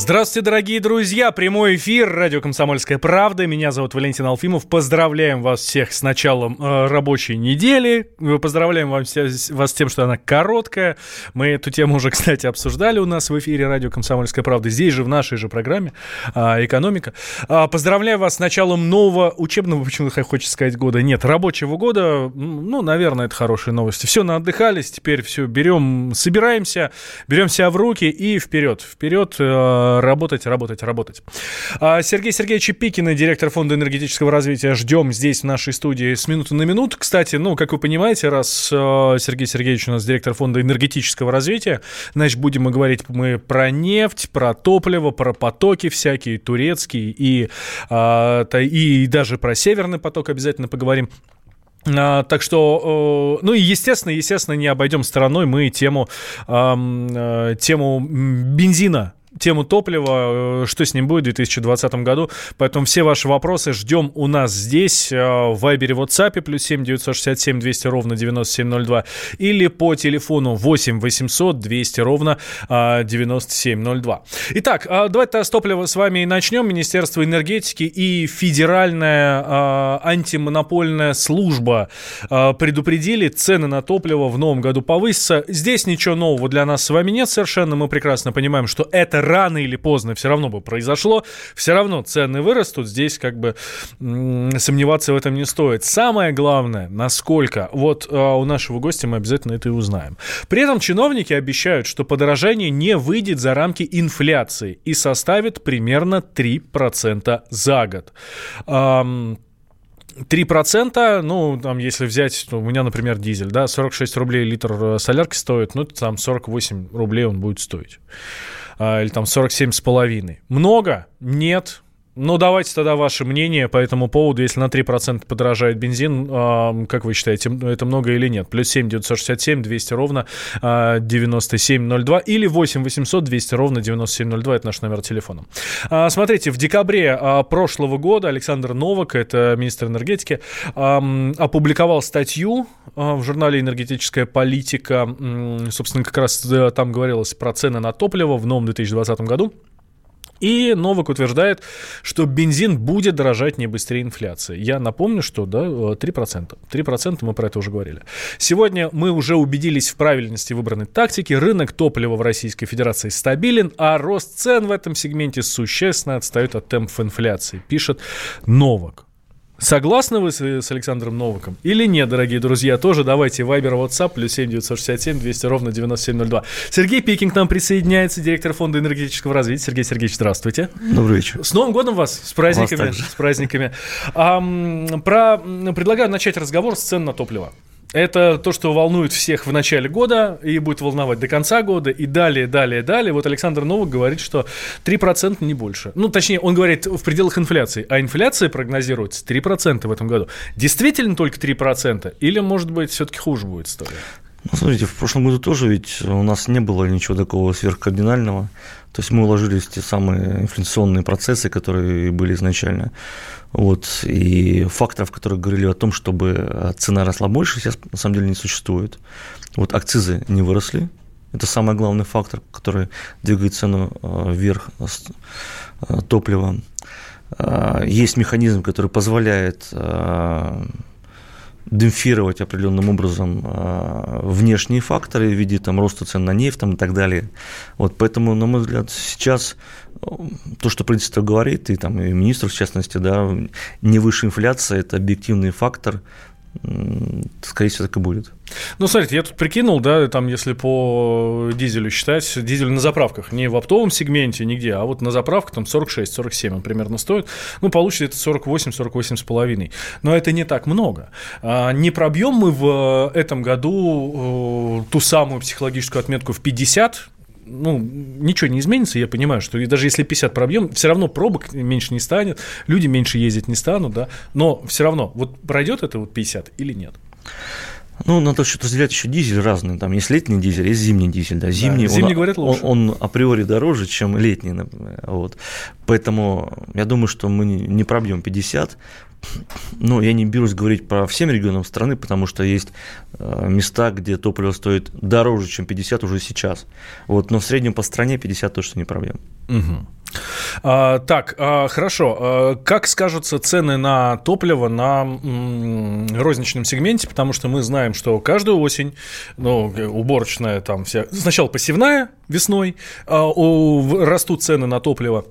Здравствуйте, дорогие друзья! Прямой эфир, радио «Комсомольская правда». Меня зовут Валентин Алфимов. Поздравляем вас всех с началом э, рабочей недели. Поздравляем вас, вас с тем, что она короткая. Мы эту тему уже, кстати, обсуждали у нас в эфире радио «Комсомольская правда». Здесь же, в нашей же программе э, «Экономика». Э, поздравляю вас с началом нового учебного, почему-то хочется сказать, года. Нет, рабочего года. Ну, наверное, это хорошие новости. Все, наотдыхались, теперь все, берем, собираемся, берем себя в руки и вперед. Вперед э, работать, работать, работать. А, Сергей Сергеевич Пикин, директор Фонда энергетического развития, ждем здесь, в нашей студии, с минуты на минуту. Кстати, ну, как вы понимаете, раз а, Сергей Сергеевич у нас директор Фонда энергетического развития, значит, будем мы говорить мы про нефть, про топливо, про потоки всякие, турецкие, и, а, и даже про Северный поток обязательно поговорим. А, так что, ну и естественно, естественно, не обойдем стороной мы тему, э, тему бензина тему топлива, э, что с ним будет в 2020 году. Поэтому все ваши вопросы ждем у нас здесь, э, в Вайбере, WhatsApp, плюс 7 967 200 ровно 9702, или по телефону 8 800 200 ровно 9702. Э, Итак, давайте с топлива с вами и начнем. Министерство энергетики и Федеральная антимонопольная служба предупредили, цены на топливо в новом году повысятся. Здесь ничего нового для нас с вами нет совершенно. Мы прекрасно понимаем, что это рано или поздно все равно бы произошло, все равно цены вырастут, здесь как бы сомневаться в этом не стоит. Самое главное, насколько, вот а, у нашего гостя мы обязательно это и узнаем. При этом чиновники обещают, что подорожание не выйдет за рамки инфляции и составит примерно 3% за год. 3%, ну, там, если взять, у меня, например, дизель, да, 46 рублей литр э, солярки стоит, ну, там 48 рублей он будет стоить. А, или там 47,5. Много? Нет. Ну, давайте тогда ваше мнение по этому поводу. Если на 3% подорожает бензин, э, как вы считаете, это много или нет? Плюс 7 967 200 ровно э, 9702 или 8 800 200 ровно 9702. Это наш номер телефона. Э, смотрите, в декабре э, прошлого года Александр Новак, это министр энергетики, э, опубликовал статью э, в журнале «Энергетическая политика». Э, собственно, как раз э, там говорилось про цены на топливо в новом 2020 году. И Новак утверждает, что бензин будет дорожать не быстрее инфляции. Я напомню, что да, 3%. 3% мы про это уже говорили. Сегодня мы уже убедились в правильности выбранной тактики. Рынок топлива в Российской Федерации стабилен, а рост цен в этом сегменте существенно отстает от темпов инфляции, пишет Новак. Согласны вы с, с Александром Новаком или нет, дорогие друзья? Тоже давайте Вайбер, WhatsApp, плюс 7 967 200 ровно 9702. Сергей Пикин к нам присоединяется, директор Фонда энергетического развития. Сергей Сергеевич, здравствуйте. Добрый вечер. С Новым годом вас, с праздниками. С праздниками. А, про, предлагаю начать разговор с цен на топливо. Это то, что волнует всех в начале года и будет волновать до конца года, и далее, далее, далее. Вот Александр Новак говорит, что 3% не больше. Ну, точнее, он говорит в пределах инфляции, а инфляция прогнозируется 3% в этом году. Действительно только 3%? Или, может быть, все-таки хуже будет история? Ну, смотрите, в прошлом году тоже ведь у нас не было ничего такого сверхкардинального. То есть мы уложились в те самые инфляционные процессы, которые были изначально. Вот. И факторов, которые говорили о том, чтобы цена росла больше, сейчас на самом деле не существует. Вот акцизы не выросли. Это самый главный фактор, который двигает цену э, вверх э, топлива. Есть механизм, который позволяет демпфировать определенным образом э, внешние факторы в виде там, роста цен на нефть там, и так далее. Вот, поэтому, на мой взгляд, сейчас э, то, что правительство говорит, и, там, и министр в частности, да, не выше инфляция – это объективный фактор, скорее всего, так и будет. Ну, смотрите, я тут прикинул, да, там, если по дизелю считать, дизель на заправках, не в оптовом сегменте нигде, а вот на заправках там 46-47 он примерно стоит, ну, получится это 48-48 с половиной. Но это не так много. А, не пробьем мы в этом году э, ту самую психологическую отметку в 50, ну, ничего не изменится, я понимаю, что даже если 50 пробьем, все равно пробок меньше не станет, люди меньше ездить не станут, да, но все равно, вот пройдет это вот 50 или нет? Ну, надо что-то разделять еще дизель разный. Там есть летний дизель, есть зимний дизель. Да. Зимний, да, зимний он, говорят лучше. Он, он априори дороже, чем летний. Вот. Поэтому я думаю, что мы не пробьем 50. Ну, я не берусь говорить про всем регионам страны, потому что есть э, места, где топливо стоит дороже, чем 50 уже сейчас. Вот, но в среднем по стране 50 точно не проблема. Угу. А, так, а, хорошо. А, как скажутся цены на топливо на розничном сегменте? Потому что мы знаем, что каждую осень, ну, уборочная там вся... Сначала посевная весной, а, растут цены на топливо.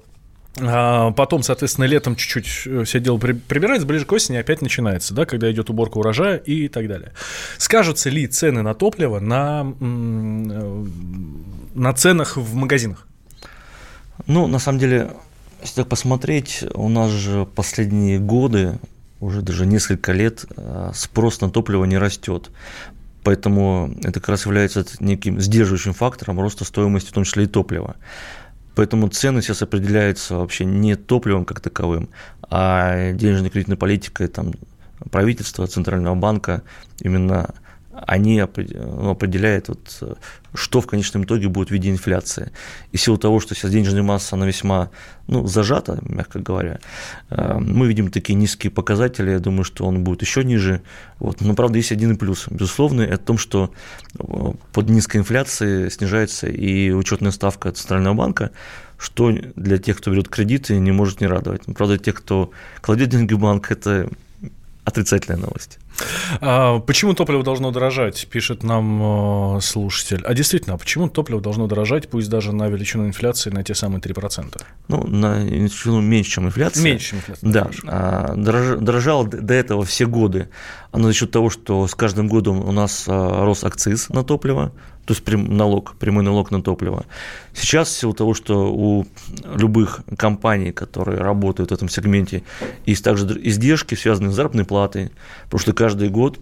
А потом, соответственно, летом чуть-чуть все дело прибирается, ближе к осени опять начинается, да, когда идет уборка урожая и так далее. Скажутся ли цены на топливо на, на ценах в магазинах? Ну, на самом деле, если так посмотреть, у нас же последние годы, уже даже несколько лет, э, спрос на топливо не растет. Поэтому это как раз является неким сдерживающим фактором роста стоимости, в том числе и топлива. Поэтому цены сейчас определяются вообще не топливом как таковым, а денежной кредитной политикой там, правительства, Центрального банка, именно они ну, определяют, вот, что в конечном итоге будет в виде инфляции. И в силу того, что сейчас денежная масса, она весьма ну, зажата, мягко говоря, э, мы видим такие низкие показатели, я думаю, что он будет еще ниже. Вот. Но, правда, есть один плюс. Безусловно, это том, что э, под низкой инфляцией снижается и учетная ставка Центрального банка, что для тех, кто берет кредиты, не может не радовать. Правда, тех, кто кладет деньги в банк, это отрицательная новость. А почему топливо должно дорожать, пишет нам э, слушатель. А действительно, а почему топливо должно дорожать, пусть даже на величину инфляции на те самые 3%? Ну, на величину меньше, чем инфляция. Меньше, чем инфляция. Да, а, дорож, дорожало до этого все годы. Оно за счет того, что с каждым годом у нас а, рос акциз на топливо, то есть налог, прямой налог на топливо. Сейчас, в силу того, что у любых компаний, которые работают в этом сегменте, есть также издержки, связанные с заработной платой, потому что каждый год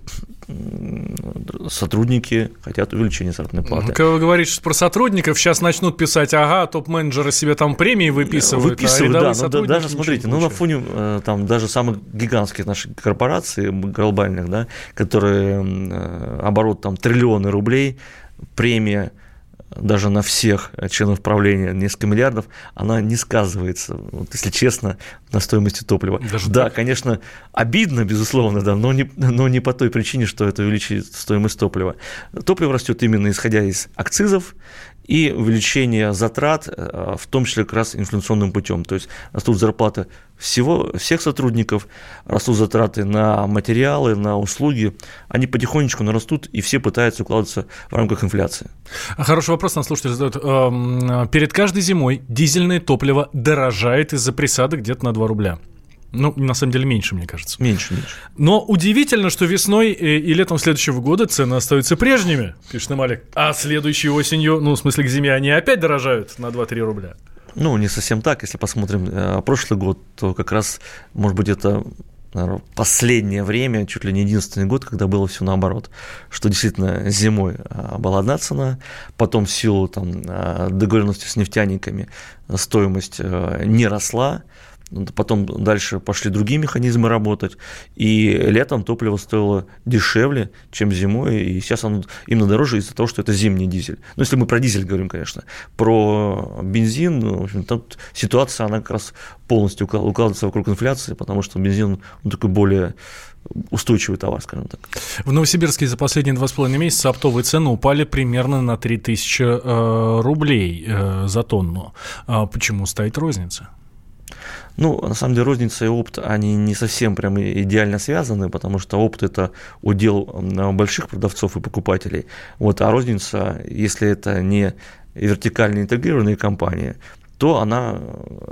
сотрудники хотят увеличения заработной платы. Когда вы говорите про сотрудников, сейчас начнут писать, ага, топ-менеджеры себе там премии выписывают. Выписывают, а да, но даже, смотрите, ну на фоне э, там даже самых гигантских наших корпораций глобальных, да, которые э, оборот там триллионы рублей, премия даже на всех членов правления несколько миллиардов, она не сказывается, вот, если честно, на стоимости топлива. Даже да, так? конечно, обидно, безусловно, да, но не, но не по той причине, что это увеличит стоимость топлива. Топливо растет именно исходя из акцизов и увеличение затрат, э, в том числе как раз инфляционным путем. То есть растут зарплаты всего, всех сотрудников, растут затраты на материалы, на услуги, они потихонечку нарастут, и все пытаются укладываться в рамках инфляции. Хороший вопрос нам слушатель задает. Эм, перед каждой зимой дизельное топливо дорожает из-за присадок где-то на 2 рубля. Ну, на самом деле, меньше, мне кажется. Меньше, меньше. Но удивительно, что весной и летом следующего года цены остаются прежними, пишет Намалик. А следующей осенью, ну, в смысле, к зиме, они опять дорожают на 2-3 рубля. Ну, не совсем так. Если посмотрим э, прошлый год, то как раз, может быть, это наверное, последнее время, чуть ли не единственный год, когда было все наоборот, что действительно зимой э, была одна цена, потом в силу там, э, договоренности с нефтяниками стоимость не росла, Потом дальше пошли другие механизмы работать, и летом топливо стоило дешевле, чем зимой, и сейчас оно именно дороже из-за того, что это зимний дизель. Ну, если мы про дизель говорим, конечно. Про бензин, ну, в общем, тут ситуация, она как раз полностью укладывается вокруг инфляции, потому что бензин он такой более устойчивый товар, скажем так. В Новосибирске за последние два с половиной месяца оптовые цены упали примерно на 3000 э, рублей э, за тонну. А почему стоит розница? Ну, на самом деле, розница и опт, они не совсем прям идеально связаны, потому что опт – это удел больших продавцов и покупателей, вот, а розница, если это не вертикально интегрированные компании, то она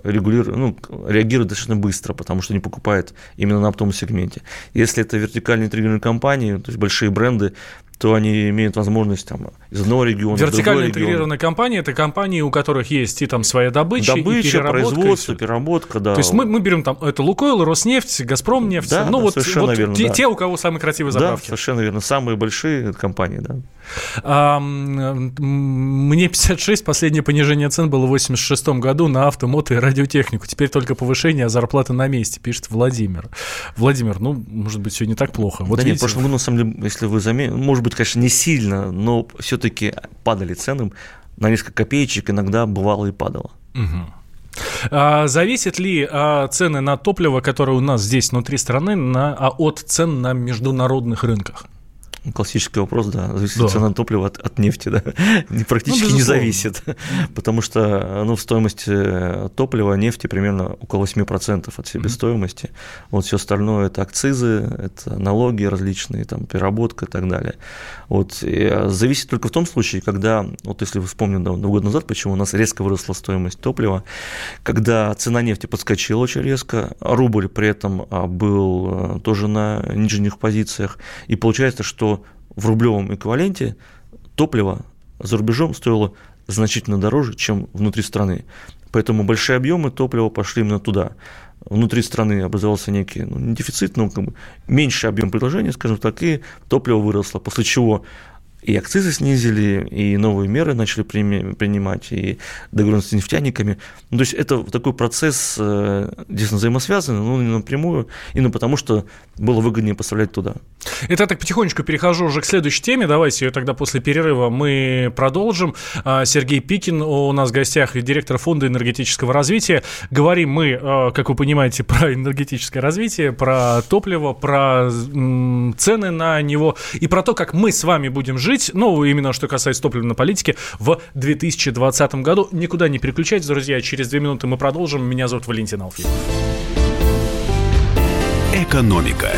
регулирует, ну, реагирует достаточно быстро, потому что не покупает именно на оптовом сегменте. Если это вертикально интегрированные компании, то есть большие бренды, то они имеют возможность там, из одного региона Вертикально интегрированная компания – это компании, у которых есть и там своя добыча, добыча и переработка, производство, и переработка, да. То есть мы, мы берем там, это Лукойл, Роснефть, Газпром нефть, да, ну да, вот, совершенно вот верно, те, да. те, у кого самые красивые заправки. Да, совершенно верно, самые большие компании, да. А, мне 56, последнее понижение цен было в 86 году на авто, мото и радиотехнику. Теперь только повышение, а зарплата на месте, пишет Владимир. Владимир, ну, может быть, все не так плохо. Вот да видите, нет, в прошлом году, на самом деле, если вы заметили, может быть, конечно, не сильно, но все-таки падали цены на несколько копеечек, иногда бывало и падало. Угу. А, зависит ли а, цены на топливо, которые у нас здесь внутри страны, на, а, от цен на международных рынках? Классический вопрос, да, зависит да. цена топлива от, от нефти, да, практически ну, не зависит, потому что ну, в стоимости э, топлива нефти примерно около 8% от себестоимости, mm-hmm. вот все остальное это акцизы, это налоги различные, там, переработка и так далее. Вот, и э, зависит только в том случае, когда, вот если вы вспомните да, год назад, почему у нас резко выросла стоимость топлива, когда цена нефти подскочила очень резко, рубль при этом а, был э, тоже на нижних позициях, и получается, что в рублевом эквиваленте топливо за рубежом стоило значительно дороже, чем внутри страны. Поэтому большие объемы топлива пошли именно туда. Внутри страны образовался некий ну, не дефицит, но как бы меньший объем предложения, скажем так, и топливо выросло, после чего и акцизы снизили, и новые меры начали принимать, и договоренности с нефтяниками. Ну, то есть это такой процесс э, действительно взаимосвязанный, но не напрямую, именно потому что было выгоднее поставлять туда. Это я так потихонечку перехожу уже к следующей теме. Давайте ее тогда после перерыва мы продолжим. А, Сергей Пикин у нас в гостях, директор фонда энергетического развития. Говорим мы, э, как вы понимаете, про энергетическое развитие, про топливо, про цены на него и про то, как мы с вами будем жить жить, ну, именно что касается топливной политики, в 2020 году. Никуда не переключайтесь, друзья, через две минуты мы продолжим. Меня зовут Валентин Алфимов. Экономика.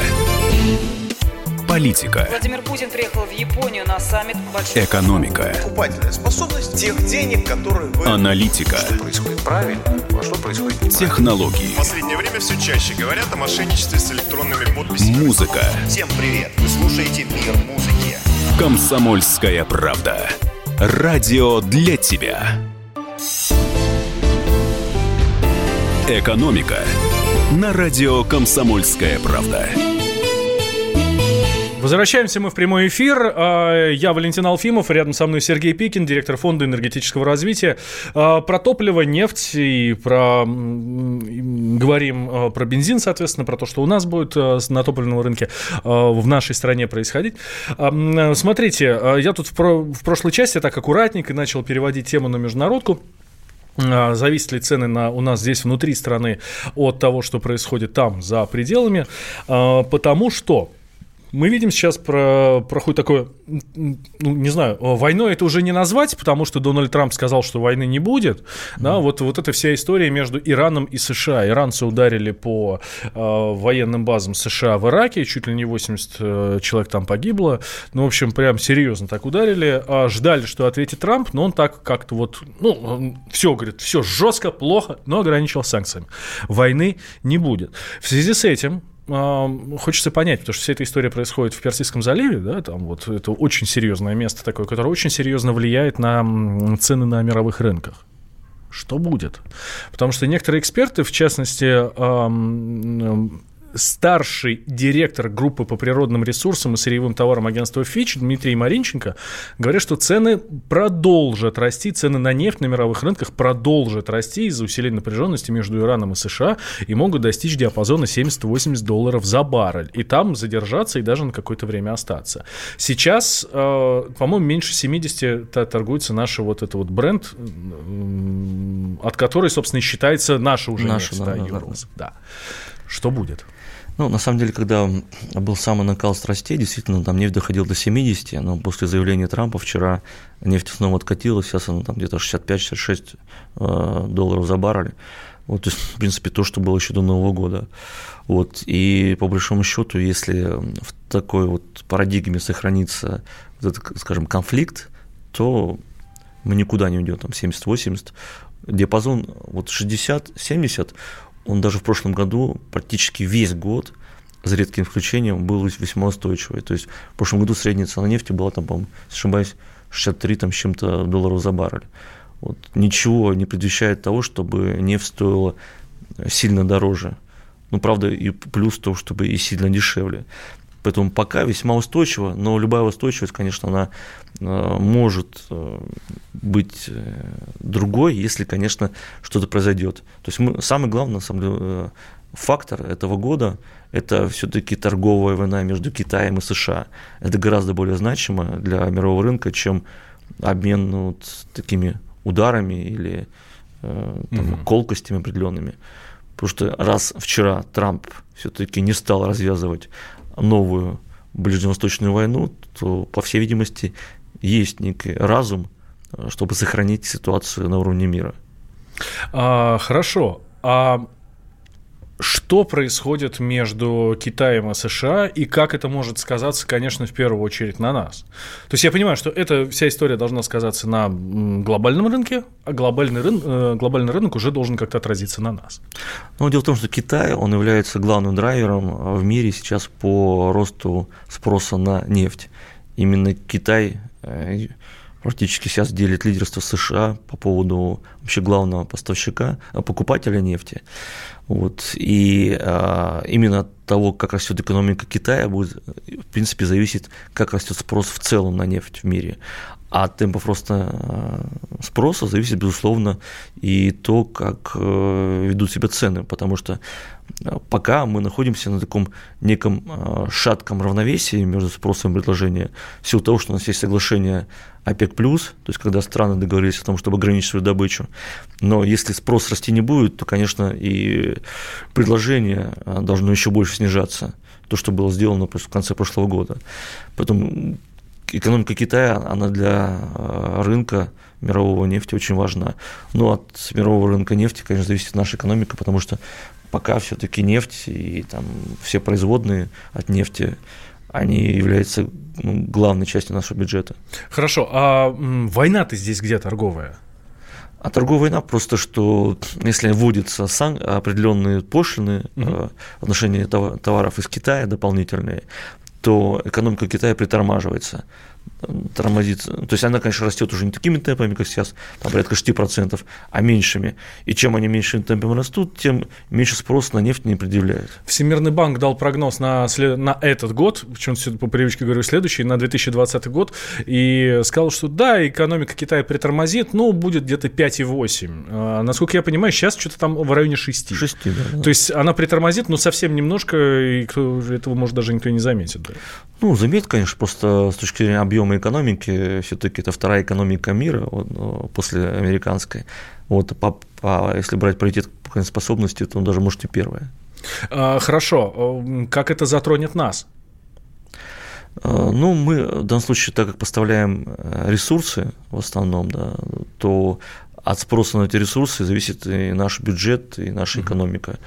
Политика. Владимир Путин приехал в Японию на саммит большой... Экономика. Покупательная способность тех денег, которые вы... Аналитика. Что происходит правильно, а что происходит неправильно. Технологии. В последнее время все чаще говорят о мошенничестве с электронными подписями. Музыка. Всем привет! Вы слушаете «Мир музыки». Комсомольская правда. Радио для тебя. Экономика на радио Комсомольская правда. Возвращаемся мы в прямой эфир. А, я Валентин Алфимов, рядом со мной Сергей Пикин, директор фонда энергетического развития. А, про топливо, нефть и про... Говорим а, про бензин, соответственно, про то, что у нас будет на топливном рынке в нашей стране происходить. Смотрите, я тут в прошлой части так аккуратненько начал переводить тему на международку. Зависят ли цены на, у нас здесь внутри страны от того, что происходит там, за пределами? Потому что мы видим сейчас про, проходит такое, ну, не знаю, войной это уже не назвать, потому что Дональд Трамп сказал, что войны не будет. Mm-hmm. Да, вот, вот эта вся история между Ираном и США. Иранцы ударили по э, военным базам США в Ираке, чуть ли не 80 э, человек там погибло. Ну, в общем, прям серьезно так ударили. А ждали, что ответит Трамп, но он так как-то вот, ну, все, говорит, все жестко, плохо, но ограничил санкциями. Войны не будет. В связи с этим хочется понять, потому что вся эта история происходит в Персидском заливе, да, там вот это очень серьезное место такое, которое очень серьезно влияет на цены на мировых рынках. Что будет? Потому что некоторые эксперты, в частности, старший директор группы по природным ресурсам и сырьевым товарам агентства Фич Дмитрий Маринченко говорит, что цены продолжат расти, цены на нефть на мировых рынках продолжат расти из-за усиления напряженности между Ираном и США и могут достичь диапазона 70-80 долларов за баррель. И там задержаться и даже на какое-то время остаться. Сейчас, э, по-моему, меньше 70 торгуется наш вот этот вот бренд, от которой, собственно, и считается наша уже наша, нефть. Да, да, да. да. Что будет? Ну, на самом деле, когда был самый накал страстей, действительно, там нефть доходила до 70, но после заявления Трампа вчера нефть снова откатилась, сейчас она там где-то 65-66 э, долларов за баррель. Вот, то есть, в принципе, то, что было еще до Нового года. Вот, и по большому счету, если в такой вот парадигме сохранится, вот этот, скажем, конфликт, то мы никуда не уйдем, там 70-80, диапазон вот 60-70, он даже в прошлом году практически весь год, за редким исключением, был весьма устойчивый. То есть в прошлом году средняя цена нефти была, там, по-моему, ошибаюсь, 63 там, с чем-то долларов за баррель. Вот. Ничего не предвещает того, чтобы нефть стоила сильно дороже. Ну, правда, и плюс то, чтобы и сильно дешевле. Поэтому пока весьма устойчиво, но любая устойчивость, конечно, она э, может э, быть э, другой, если, конечно, что-то произойдет. То есть мы, самый главный, на самом деле, фактор этого года – это все-таки торговая война между Китаем и США. Это гораздо более значимо для мирового рынка, чем обмен ну, вот такими ударами или э, там, колкостями определенными. Потому что раз вчера Трамп все-таки не стал развязывать новую ближневосточную войну, то, по всей видимости, есть некий разум, э, чтобы сохранить ситуацию на уровне мира. А, хорошо. А что происходит между Китаем и США и как это может сказаться, конечно, в первую очередь на нас. То есть я понимаю, что эта вся история должна сказаться на глобальном рынке, а глобальный, рын, э, глобальный рынок уже должен как-то отразиться на нас. Ну, дело в том, что Китай, он является главным драйвером в мире сейчас по росту спроса на нефть. Именно Китай э, практически сейчас делит лидерство США по поводу вообще главного поставщика, э, покупателя нефти. Вот. И а, именно от того, как растет экономика Китая, будет, в принципе, зависит, как растет спрос в целом на нефть в мире. А от темпов роста а, спроса зависит, безусловно, и то, как э, ведут себя цены, потому что пока мы находимся на таком неком а, шатком равновесии между спросом и предложением, в силу того, что у нас есть соглашение ОПЕК+, то есть когда страны договорились о том, чтобы ограничить свою добычу. Но если спрос расти не будет, то, конечно, и предложение должно еще больше снижаться. То, что было сделано в конце прошлого года. Поэтому экономика Китая, она для э, рынка мирового нефти очень важна. Но от мирового рынка нефти, конечно, зависит наша экономика, потому что пока все-таки нефть и там все производные от нефти, они являются ну, главной частью нашего бюджета. Хорошо, а война-то здесь где торговая? А торговая война просто, что если вводятся сан- определенные пошлины uh-huh. в отношении товаров из Китая дополнительные, то экономика Китая притормаживается тормозится. То есть она, конечно, растет уже не такими темпами, как сейчас, там порядка 6%, а меньшими. И чем они меньшими темпами растут, тем меньше спрос на нефть не предъявляют. Всемирный банк дал прогноз на, след... на этот год, причем по привычке говорю следующий, на 2020 год, и сказал, что да, экономика Китая притормозит, но будет где-то 5,8. А, насколько я понимаю, сейчас что-то там в районе 6. 6, да. да. То есть она притормозит, но совсем немножко, и кто, этого, может, даже никто не заметит. Да. Ну, заметит, конечно, просто с точки зрения объема экономики, все-таки это вторая экономика мира вот, ну, после американской. Вот, по, по, если брать паритет по способности, то он даже может и первая. А, хорошо. Как это затронет нас? А, ну, мы в данном случае, так как поставляем э, ресурсы в основном, да, то от спроса на эти ресурсы зависит и наш бюджет, и наша экономика.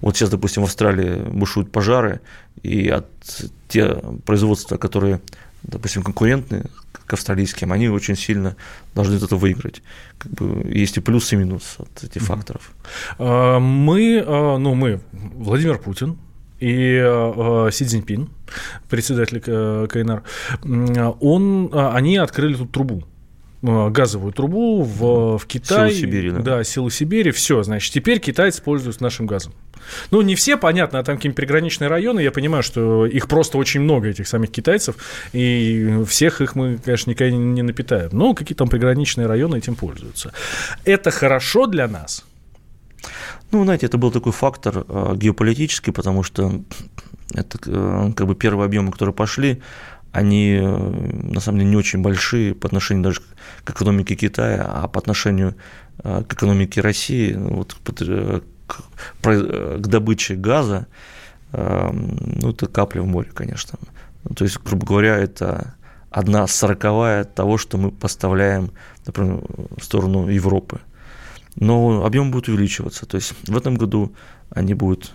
Вот сейчас, допустим, в Австралии бушуют пожары, и от те производства, которые, допустим, конкурентны к австралийским, они очень сильно должны это выиграть. Как бы есть и плюс, и минус от этих факторов. А, мы, а, ну мы, Владимир Путин, и э, Си Цзиньпин, председатель КНР, он, они открыли тут трубу газовую трубу в, в Китай. Силу Сибири, да. Да, силу Сибири. Все, значит, теперь китайцы пользуются нашим газом. Ну, не все, понятно, а там какие-нибудь приграничные районы, я понимаю, что их просто очень много, этих самих китайцев, и всех их мы, конечно, никогда не напитаем. Но какие там приграничные районы этим пользуются. Это хорошо для нас? Ну, знаете, это был такой фактор э, геополитический, потому что это э, как бы первые объемы, которые пошли, они э, на самом деле не очень большие по отношению даже к экономике Китая, а по отношению к экономике России, ну, вот, к, к добыче газа, эм, ну, это капля в море, конечно. То есть, грубо говоря, это одна сороковая того, что мы поставляем, например, в сторону Европы. Но объем будет увеличиваться. То есть в этом году они будут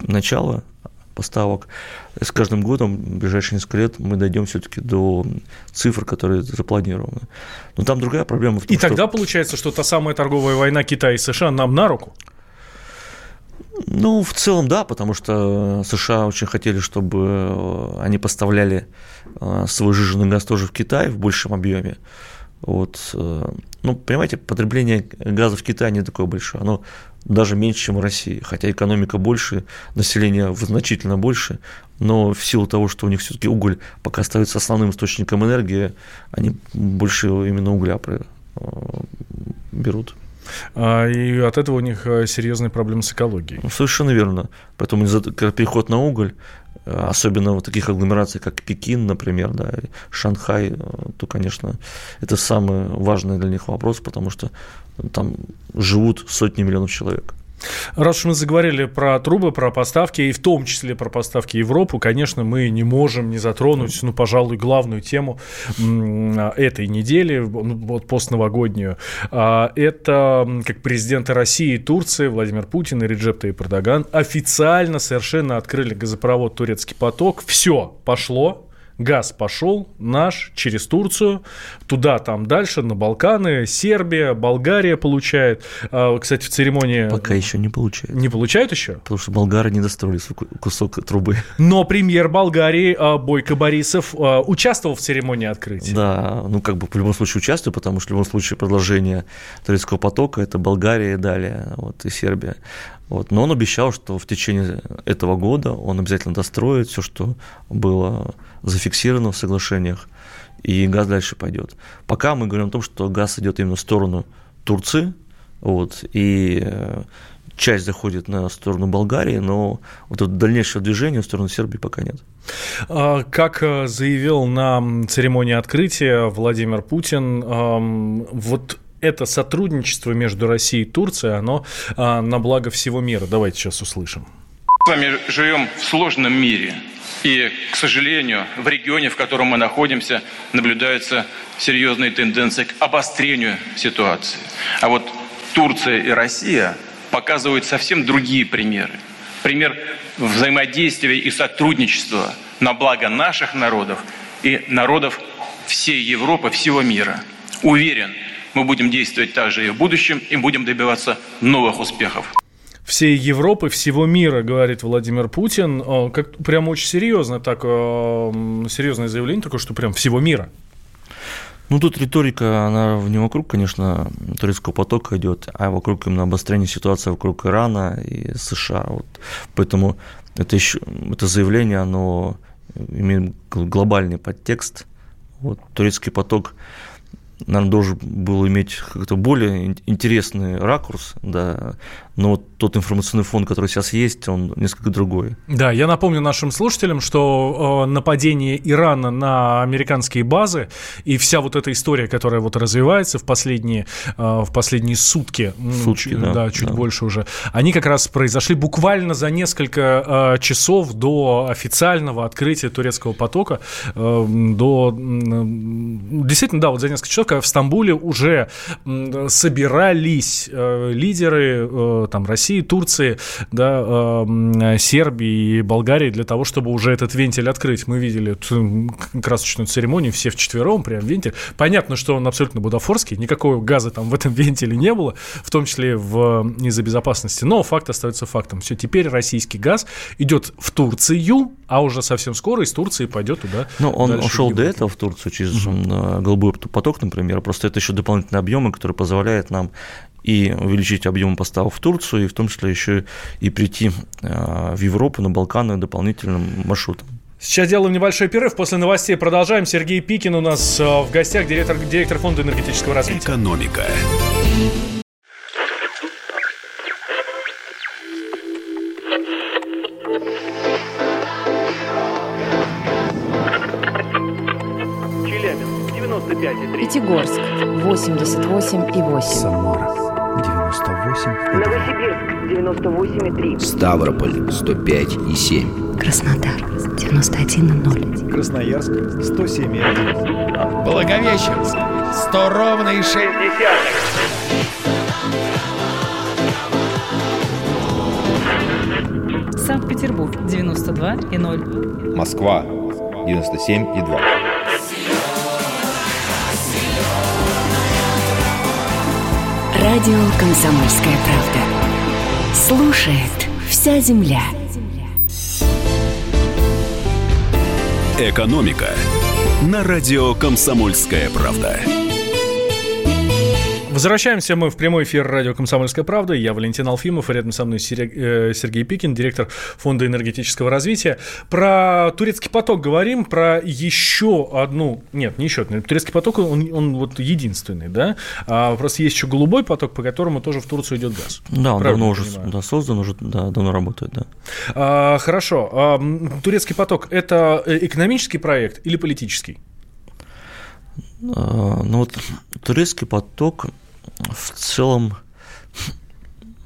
начало поставок. С каждым годом, в ближайшие несколько лет, мы дойдем все-таки до цифр, которые запланированы. Но там другая проблема. В том, И тогда получается, что та самая торговая война Китая и США нам на руку? Ну, в целом, да, потому что США очень хотели, чтобы э, они поставляли э, свой жиженый газ тоже в Китай в большем объеме. Вот. Э, ну, понимаете, потребление газа в Китае не такое большое, оно даже меньше, чем в России, хотя экономика больше, население значительно больше, но в силу того, что у них все-таки уголь пока остается основным источником энергии, они больше именно угля берут. А, и от этого у них э, серьезные проблемы с экологией. Совершенно верно. Поэтому переход на уголь особенно в таких агломерациях, как Пекин, например, да, Шанхай, то, конечно, это самый важный для них вопрос, потому что там живут сотни миллионов человек. Раз уж мы заговорили про трубы, про поставки, и в том числе про поставки Европу, конечно, мы не можем не затронуть, ну, пожалуй, главную тему этой недели, ну, вот постновогоднюю. А, это как президенты России и Турции Владимир Путин и Реджеп Таyyip Эрдоган официально совершенно открыли газопровод «Турецкий поток». Все, пошло, газ пошел наш через Турцию, туда, там дальше, на Балканы, Сербия, Болгария получает. А, кстати, в церемонии... Пока еще не получают. Не получают еще? Потому что болгары не достроили кусок трубы. Но премьер Болгарии а, Бойко Борисов а, участвовал в церемонии открытия. Да, ну как бы в любом случае участвую, потому что в любом случае продолжение турецкого потока – это Болгария и далее, вот, и Сербия. Вот. Но он обещал, что в течение этого года он обязательно достроит все, что было зафиксировано в соглашениях, и газ дальше пойдет. Пока мы говорим о том, что газ идет именно в сторону Турции, вот, и э, часть заходит на сторону Болгарии, но вот дальнейшего движения в сторону Сербии пока нет. А, как э, заявил на церемонии открытия Владимир Путин, вот это сотрудничество между Россией и Турцией, оно а, на благо всего мира. Давайте сейчас услышим. Мы с вами живем в сложном мире. И, к сожалению, в регионе, в котором мы находимся, наблюдаются серьезные тенденции к обострению ситуации. А вот Турция и Россия показывают совсем другие примеры. Пример взаимодействия и сотрудничества на благо наших народов и народов всей Европы, всего мира. Уверен, мы будем действовать также и в будущем и будем добиваться новых успехов всей Европы, всего мира, говорит Владимир Путин. Как, прям очень серьезно, так, серьезное заявление такое, что прям всего мира. Ну, тут риторика, она не вокруг, конечно, турецкого потока идет, а вокруг именно обострения ситуации вокруг Ирана и США. Вот. Поэтому это, еще, это заявление, оно имеет глобальный подтекст. Вот, турецкий поток наверное, должен был иметь как-то более интересный ракурс, да, но вот тот информационный фон, который сейчас есть, он несколько другой. Да, я напомню нашим слушателям, что э, нападение Ирана на американские базы и вся вот эта история, которая вот развивается в последние, э, в последние сутки, сутки да, да, чуть да. больше уже, они как раз произошли буквально за несколько э, часов до официального открытия турецкого потока, до действительно, да, вот за несколько часов, когда в Стамбуле уже собирались лидеры там России, Турции, да, э, Сербии и Болгарии для того, чтобы уже этот вентиль открыть. Мы видели эту красочную церемонию, все вчетвером, прям вентиль. Понятно, что он абсолютно бутафорский, никакого газа там в этом вентиле не было, в том числе в, из-за безопасности, но факт остается фактом. Все, теперь российский газ идет в Турцию, а уже совсем скоро из Турции пойдет туда. Ну, он ушел до этого в Турцию через угу. голубой поток, например, просто это еще дополнительные объемы, которые позволяют нам и увеличить объем поставок в Турцию, и в том числе еще и прийти э, в Европу, на Балканы дополнительным маршрутом. Сейчас делаем небольшой перерыв. После новостей продолжаем. Сергей Пикин у нас э, в гостях, директор, директор фонда энергетического развития. Экономика. Челябинск, 95,3. Пятигорск, 88,8. Самара, 98,2. Новосибирск 98,3. Ставрополь 105,7. Краснодар 91,0. Красноярск 107,1. Благовещенск 100 ровно и 6 Санкт-Петербург 92,0. Москва 97,2. Радио «Комсомольская правда». Слушает вся земля. «Экономика» на радио «Комсомольская правда». Возвращаемся мы в прямой эфир радио «Комсомольская правда». Я Валентин Алфимов, и рядом со мной э, Сергей Пикин, директор Фонда энергетического развития. Про турецкий поток говорим, про еще одну... Нет, не еще одну. Турецкий поток, он, он вот единственный, да? А просто есть еще голубой поток, по которому тоже в Турцию идет газ. Да, он давно уже да, создан, уже да, давно работает, да. А, хорошо. А, турецкий поток – это экономический проект или политический? А, ну вот турецкий поток в целом,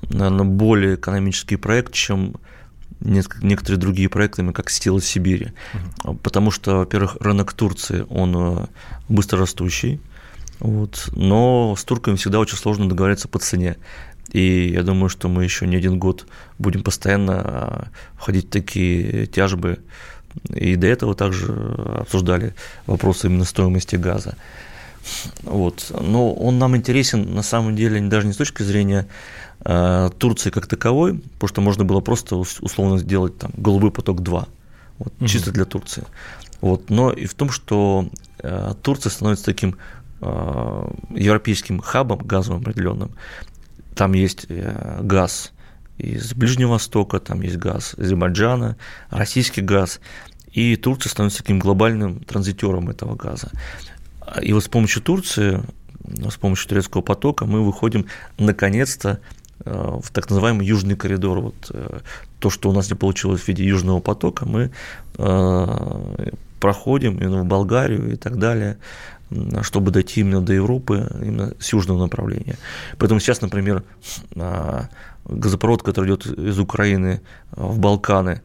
наверное, более экономический проект, чем некоторые другие проекты, как «Стила Сибири». Угу. Потому что, во-первых, рынок Турции, он э, быстро растущий, вот, но с турками всегда очень сложно договориться по цене. И я думаю, что мы еще не один год будем постоянно а, входить в такие тяжбы. И до этого также обсуждали вопросы именно стоимости газа. Вот. Но он нам интересен на самом деле даже не с точки зрения э, Турции как таковой, потому что можно было просто условно сделать там голубой поток 2, вот, угу. чисто для Турции. Вот. Но и в том, что э, Турция становится таким э, европейским хабом газовым определенным. Там есть э, газ из Ближнего Востока, там есть газ из Азербайджана, российский газ. И Турция становится таким глобальным транзитером этого газа. И вот с помощью Турции, с помощью турецкого потока мы выходим наконец-то э, в так называемый южный коридор. Вот э, то, что у нас не получилось в виде южного потока, мы э, проходим именно в Болгарию и так далее, чтобы дойти именно до Европы, именно с южного направления. Поэтому сейчас, например, газопровод, который идет из Украины в Балканы,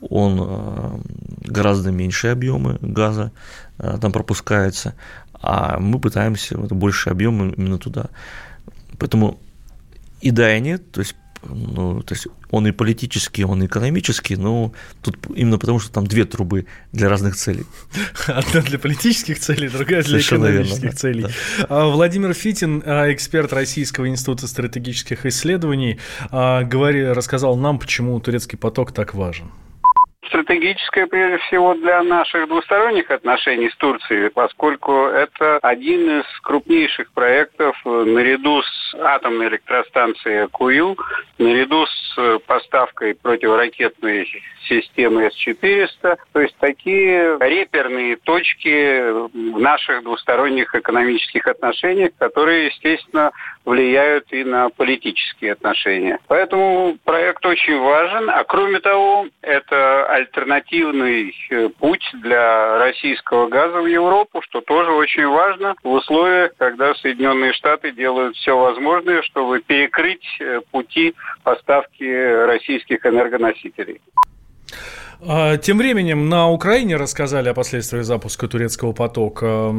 он гораздо меньше объемы газа там пропускается, а мы пытаемся вот, больше объема именно туда. Поэтому и да, и нет, то есть ну, то есть он и политический, он и экономический, но тут именно потому, что там две трубы для разных целей. Одна для политических целей, другая для Совершенно экономических верно, целей. Да. А, Владимир Фитин, а, эксперт Российского института стратегических исследований, а, говори, рассказал нам, почему турецкий поток так важен стратегическое прежде всего для наших двусторонних отношений с Турцией, поскольку это один из крупнейших проектов наряду с атомной электростанцией Куил, наряду с поставкой противоракетной системы С-400. То есть такие реперные точки в наших двусторонних экономических отношениях, которые, естественно, влияют и на политические отношения. Поэтому проект очень важен. А кроме того, это альтернативный э, путь для российского газа в Европу, что тоже очень важно в условиях, когда Соединенные Штаты делают все возможное, чтобы перекрыть э, пути поставки российских энергоносителей. А, тем временем на Украине рассказали о последствиях запуска турецкого потока.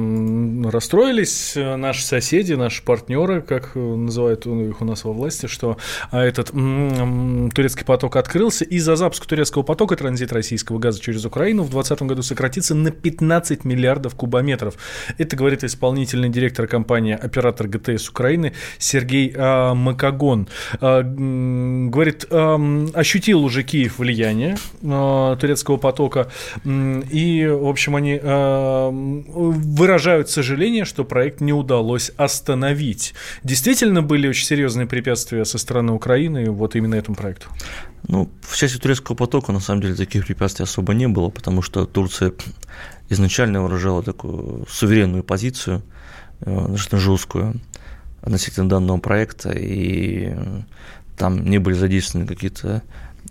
Расстроились э, наши соседи, наши партнеры, как называют их у нас во власти, что а, этот турецкий поток открылся. Из-за запуска турецкого потока транзит российского газа через Украину в 2020 году сократится на 15 миллиардов кубометров. Это говорит исполнительный директор компании «Оператор ГТС Украины» Сергей а, Макагон. Говорит, ощутил уже Киев влияние турецкого потока. И, в общем, они э, выражают сожаление, что проект не удалось остановить. Действительно были очень серьезные препятствия со стороны Украины вот именно этому проекту? Ну, в части турецкого потока, на самом деле, таких препятствий особо не было, потому что Турция изначально выражала такую суверенную позицию, э, достаточно жесткую относительно данного проекта, и там не были задействованы какие-то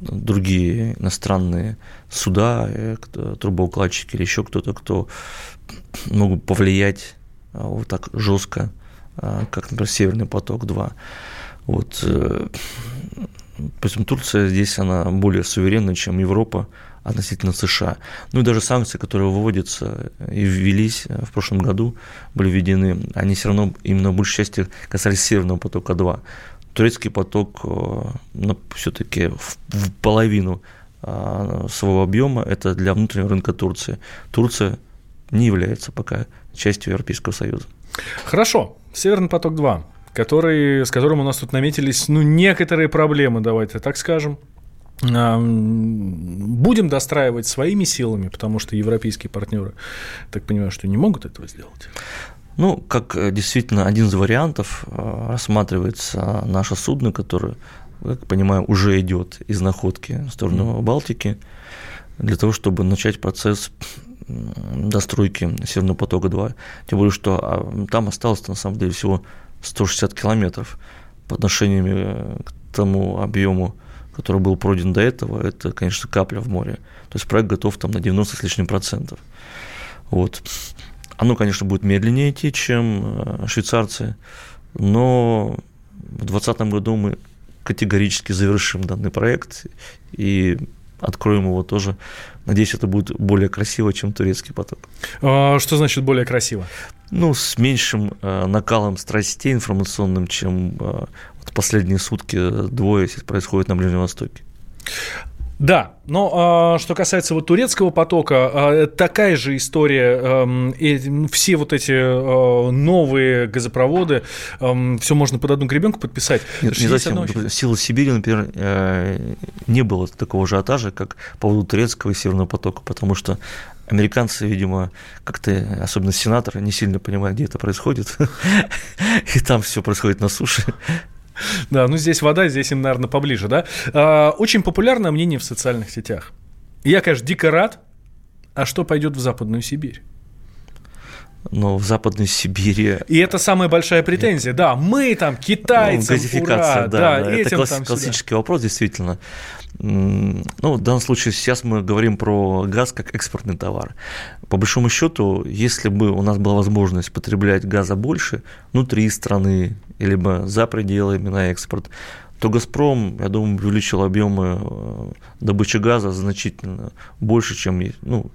другие иностранные суда, э, трубоукладчики или еще кто-то, кто могут повлиять а, вот так жестко, а, как, например, Северный поток-2. Вот. Поэтому Турция здесь, она более суверенна, чем Европа относительно США. Ну и даже санкции, которые выводятся и ввелись э, в прошлом году, были введены, они все равно именно в большей части касались Северного потока-2 турецкий поток ну, все-таки в, в половину а, своего объема это для внутреннего рынка Турции. Турция не является пока частью Европейского Союза. Хорошо. Северный поток-2, который, с которым у нас тут наметились ну, некоторые проблемы, давайте так скажем. Будем достраивать своими силами, потому что европейские партнеры, так понимаю, что не могут этого сделать. Ну, как э, действительно один из вариантов э, рассматривается наше судно, которое, как понимаю, уже идет из находки в сторону Балтики, для того, чтобы начать процесс достройки Северного потока-2. Тем более, что а, там осталось на самом деле всего 160 километров по отношению э, к тому объему, который был пройден до этого, это, конечно, капля в море. То есть проект готов там на 90 с лишним процентов. Вот. Оно, конечно, будет медленнее идти, чем э, швейцарцы, но в 2020 году мы категорически завершим данный проект и откроем его тоже. Надеюсь, это будет более красиво, чем турецкий поток. А, что значит более красиво? Ну, с меньшим э, накалом страстей информационным, чем э, вот последние сутки двое происходит на Ближнем Востоке. Да, но э, что касается вот турецкого потока, э, такая же история. Э, и все вот эти э, новые газопроводы, э, все можно под одну гребенку подписать. Нет, не совсем. Сила Сибири, например, э, не было такого ажиотажа, как по поводу турецкого и северного потока, потому что американцы, видимо, как-то, особенно сенаторы, не сильно понимают, где это происходит, и там все происходит на суше. Да, ну здесь вода, здесь им, наверное, поближе, да. А, очень популярное мнение в социальных сетях. Я, конечно, дико рад. А что пойдет в Западную Сибирь? но в Западной Сибири... И это самая большая претензия, да, мы там, китайцы, ну, газификация, ура, да, да, это класс, классический сюда. вопрос, действительно. Ну, в данном случае сейчас мы говорим про газ как экспортный товар. По большому счету, если бы у нас была возможность потреблять газа больше внутри страны, либо за пределами на экспорт, то «Газпром», я думаю, увеличил объемы э, добычи газа значительно больше, чем ну,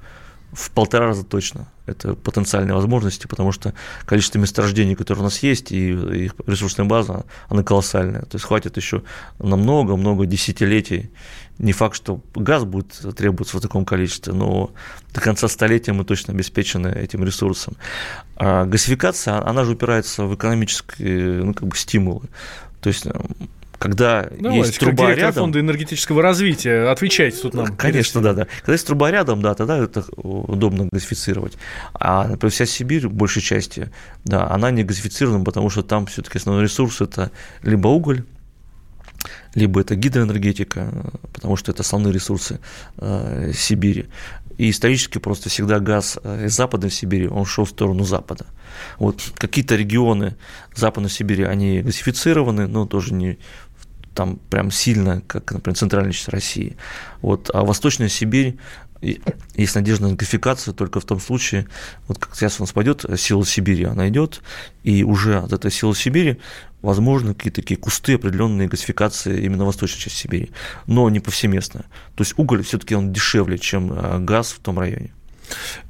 в полтора раза точно. Это потенциальные возможности, потому что количество месторождений, которые у нас есть, и их ресурсная база, она колоссальная. То есть хватит еще на много-много десятилетий. Не факт, что газ будет требоваться в таком количестве, но до конца столетия мы точно обеспечены этим ресурсом. А газификация, она же упирается в экономические ну, как бы стимулы. То есть когда ну, есть труба как рядом... фонда энергетического развития, отвечайте тут нам. Конечно, да, да. Когда есть труба рядом, да, тогда это удобно газифицировать. А, например, вся Сибирь, большей части, да, она не газифицирована, потому что там все-таки основной ресурс – это либо уголь, либо это гидроэнергетика, потому что это основные ресурсы э, Сибири. И исторически просто всегда газ э, из Западной Сибири, он шел в сторону Запада. Вот какие-то регионы Западной Сибири, они газифицированы, но тоже не там прям сильно, как, например, центральная часть России. Вот, а Восточная Сибирь, есть надежда на газификацию только в том случае, вот как сейчас у нас пойдет сила Сибири, она идет, и уже от этой силы Сибири возможно какие-то такие кусты определенные газификации именно восточной части Сибири, но не повсеместно. То есть уголь все-таки он дешевле, чем а, газ в том районе.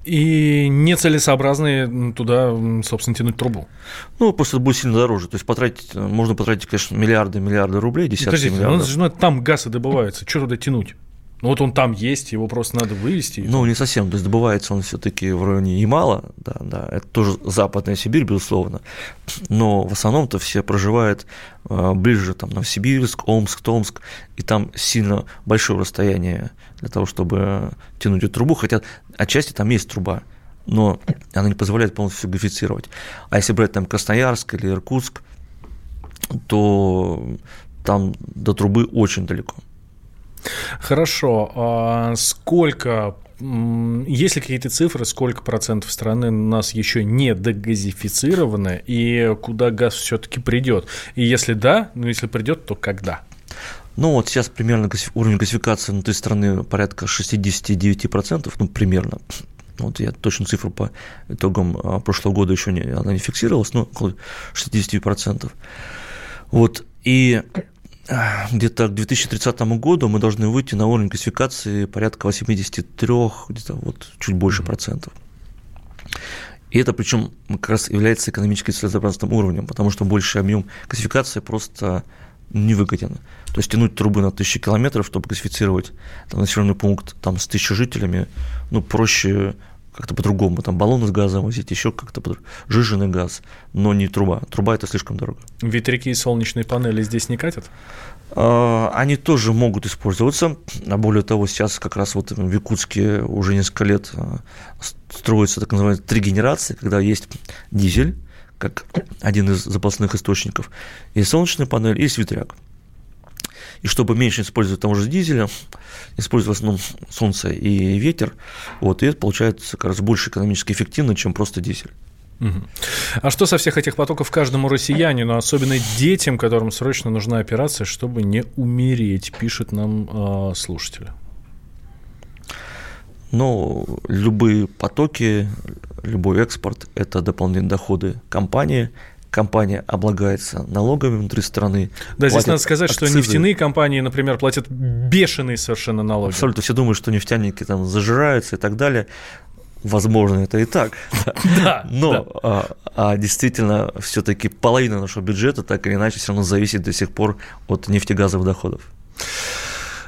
И нецелесообразно туда, собственно, тянуть трубу. Ну, просто это будет сильно дороже. То есть потратить, можно потратить, конечно, миллиарды, миллиарды рублей, десятки Подождите, миллиардов. Ну, там газ и добывается, что туда тянуть? Ну вот он там есть, его просто надо вывести. Ну, не совсем. То есть добывается он все-таки в районе Ямала, да, да, это тоже Западная Сибирь, безусловно. Но в основном-то все проживают а, ближе там, Новосибирск, Омск, Томск, и там сильно большое расстояние для того, чтобы тянуть эту трубу, хотя отчасти там есть труба, но она не позволяет полностью газифицировать. А если брать там Красноярск или Иркутск, то там до трубы очень далеко. Хорошо. А сколько есть ли какие-то цифры, сколько процентов страны у нас еще не дегазифицированы и куда газ все-таки придет? И если да, ну если придет, то когда? Ну вот сейчас примерно уровень газификации внутри страны порядка 69%, ну примерно. Вот я точно цифру по итогам а, прошлого года еще не, она не фиксировалась, но около 60%. Вот, и где-то к 2030 году мы должны выйти на уровень классификации порядка 83, где-то вот чуть больше процентов. И это причем как раз является экономически целесообразным уровнем, потому что больший объем классификации просто невыгоден. То есть тянуть трубы на тысячи километров, чтобы классифицировать там, населенный пункт там, с тысячей жителями, ну, проще как-то по-другому, там баллоны с газом возить, еще как-то по жиженый газ, но не труба. Труба это слишком дорого. Ветряки и солнечные панели здесь не катят? А, они тоже могут использоваться, а более того, сейчас как раз вот в Якутске уже несколько лет а, строится так называемые три генерации, когда есть дизель, как один из запасных источников, и солнечная панель, и ветряк. И чтобы меньше использовать того же дизеля, использовать в основном солнце и ветер, вот, и это получается как раз больше экономически эффективно, чем просто дизель. А что со всех этих потоков каждому россиянину, особенно детям, которым срочно нужна операция, чтобы не умереть, пишет нам э, слушатель? Ну, любые потоки, любой экспорт – это дополнительные доходы компании, компания облагается налогами внутри страны. Да, здесь надо сказать, акцизы. что нефтяные компании, например, платят бешеные совершенно налоги. Абсолютно. Все думают, что нефтяники там зажираются и так далее. Возможно, это и так. Да. Но да. А, а действительно, все-таки половина нашего бюджета так или иначе все равно зависит до сих пор от нефтегазовых доходов.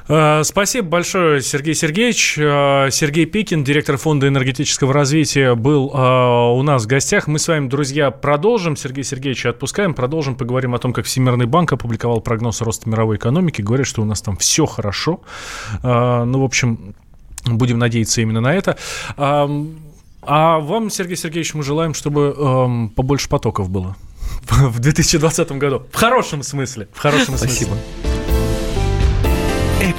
А, спасибо большое, Сергей Сергеевич. А, Сергей Пикин, директор Фонда энергетического развития, был а, у нас в гостях. Мы с вами, друзья, продолжим. Сергей Сергеевич отпускаем. Продолжим. Поговорим о том, как Всемирный банк опубликовал прогноз роста мировой экономики. Говорят, что у нас там все хорошо. Ну, в общем, будем надеяться именно на это. А вам, Сергей Сергеевич, мы желаем, чтобы побольше потоков было в 2020 году. В хорошем смысле. В хорошем Спасибо. смысле.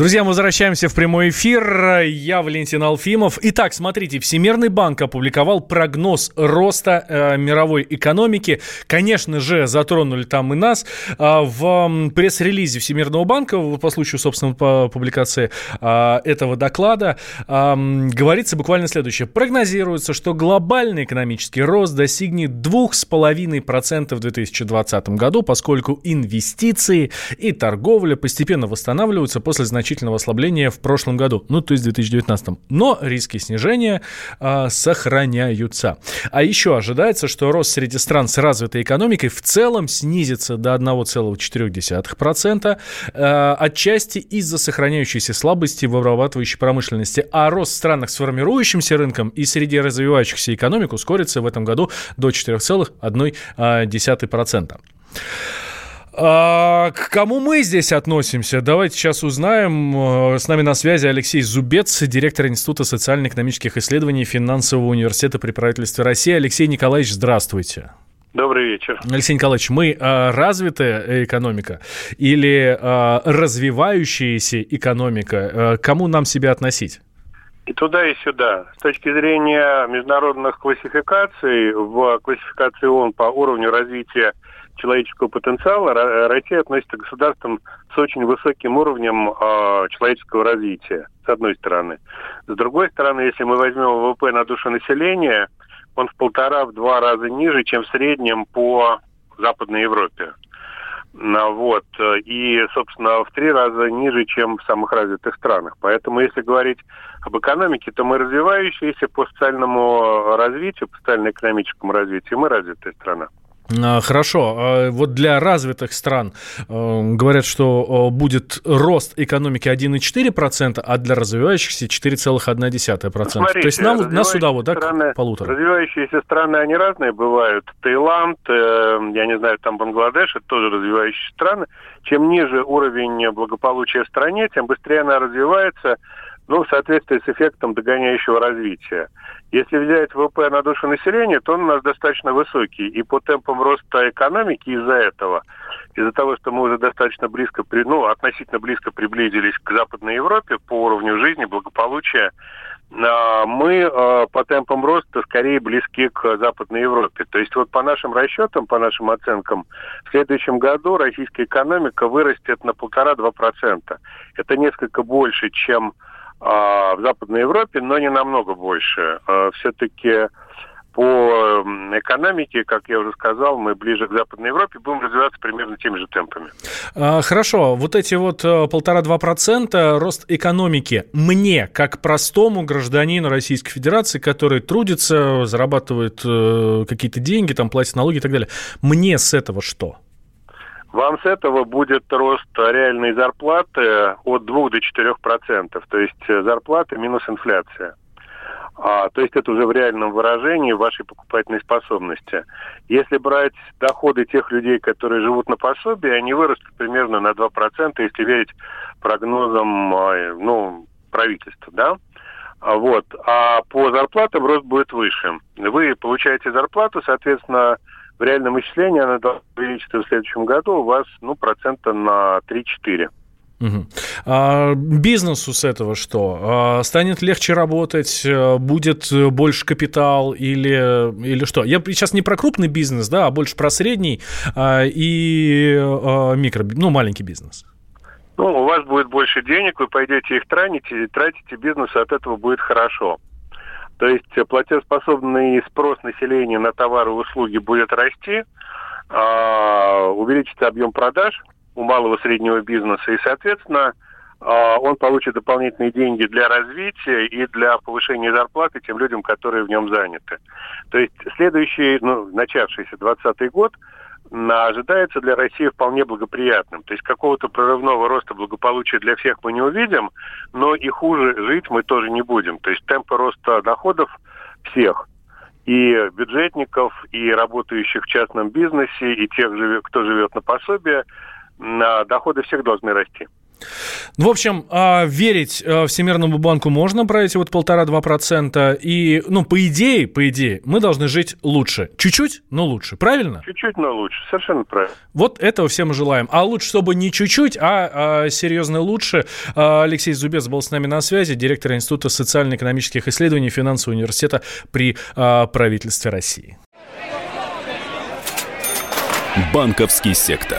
Друзья, мы возвращаемся в прямой эфир. Я Валентин Алфимов. Итак, смотрите, Всемирный банк опубликовал прогноз роста э, мировой экономики. Конечно же, затронули там и нас. Э, в пресс-релизе Всемирного банка по случаю, собственно, по публикации э, этого доклада э, говорится буквально следующее. Прогнозируется, что глобальный экономический рост достигнет 2,5% в 2020 году, поскольку инвестиции и торговля постепенно восстанавливаются после значительного значительного ослабления в прошлом году, ну, то есть в 2019. Но риски снижения э, сохраняются. А еще ожидается, что рост среди стран с развитой экономикой в целом снизится до 1,4%, э, отчасти из-за сохраняющейся слабости в обрабатывающей промышленности. А рост в странах с формирующимся рынком и среди развивающихся экономик ускорится в этом году до 4,1%. А, к кому мы здесь относимся? Давайте сейчас узнаем. Э, с нами на связи Алексей Зубец, директор Института социально-экономических исследований Финансового университета при правительстве России. Алексей Николаевич, здравствуйте. Добрый вечер. Алексей Николаевич, мы э, развитая экономика или э, развивающаяся экономика? Э, кому нам себя относить? И туда, и сюда. С точки зрения международных классификаций, в классификации ООН по уровню развития человеческого потенциала Россия относится к государствам с очень высоким уровнем э, человеческого развития, с одной стороны. С другой стороны, если мы возьмем ВВП на душу населения, он в полтора-в два раза ниже, чем в среднем по Западной Европе. Вот. И, собственно, в три раза ниже, чем в самых развитых странах. Поэтому, если говорить об экономике, то мы развивающиеся по социальному развитию, по социально-экономическому развитию, мы развитая страна. А, хорошо. А вот для развитых стран э, говорят, что э, будет рост экономики 1,4%, а для развивающихся 4,1%. Смотрите, То есть нам, нас сюда вот, да, страны, полутора. Развивающиеся страны, они разные бывают. Таиланд, э, я не знаю, там Бангладеш, это тоже развивающиеся страны. Чем ниже уровень благополучия в стране, тем быстрее она развивается, ну, в соответствии с эффектом догоняющего развития. Если взять ВВП на душу населения, то он у нас достаточно высокий. И по темпам роста экономики из-за этого, из-за того, что мы уже достаточно близко, ну, относительно близко приблизились к Западной Европе по уровню жизни, благополучия, а, мы а, по темпам роста скорее близки к Западной Европе. То есть вот по нашим расчетам, по нашим оценкам, в следующем году российская экономика вырастет на полтора-два процента. Это несколько больше, чем а, в Западной Европе, но не намного больше. А, все-таки по экономике, как я уже сказал, мы ближе к Западной Европе будем развиваться примерно теми же темпами. А, хорошо, вот эти вот э, полтора-два процента рост экономики мне, как простому гражданину Российской Федерации, который трудится, зарабатывает э, какие-то деньги, там платит налоги и так далее, мне с этого что? Вам с этого будет рост реальной зарплаты от 2 до 4 процентов, то есть э, зарплата минус инфляция. А, то есть это уже в реальном выражении вашей покупательной способности. Если брать доходы тех людей, которые живут на пособии, они вырастут примерно на 2%, если верить прогнозам а, ну, правительства. Да? А вот. А по зарплатам рост будет выше. Вы получаете зарплату, соответственно, в реальном исчислении она должна увеличиться в следующем году у вас ну, процента на 3-4. Угу. А, бизнесу с этого что? А, станет легче работать, э, будет больше капитал или, или что? Я сейчас не про крупный бизнес, да, а больше про средний а, и а, микро, ну, маленький бизнес. Ну, у вас будет больше денег, вы пойдете их тратите, тратите бизнесу, от этого будет хорошо. То есть платежеспособный спрос населения на товары и услуги будет расти, а, увеличится объем продаж – у малого и среднего бизнеса, и, соответственно, а, он получит дополнительные деньги для развития и для повышения зарплаты тем людям, которые в нем заняты. То есть следующий, ну, начавшийся 2020 год ожидается для России вполне благоприятным. То есть какого-то прорывного роста благополучия для всех мы не увидим, но и хуже жить мы тоже не будем. То есть темпы роста доходов всех и бюджетников, и работающих в частном бизнесе, и тех, кто живет на пособие, доходы всех должны расти. Ну, в общем, а, верить а, Всемирному банку можно про эти вот полтора-два процента. И, ну, по идее, по идее, мы должны жить лучше. Чуть-чуть, но лучше. Правильно? Чуть-чуть, но лучше. Совершенно правильно. Вот этого все мы желаем. А лучше, чтобы не чуть-чуть, а, а серьезно лучше. Алексей Зубец был с нами на связи, директор Института социально-экономических исследований Финансового университета при правительстве России. Банковский сектор.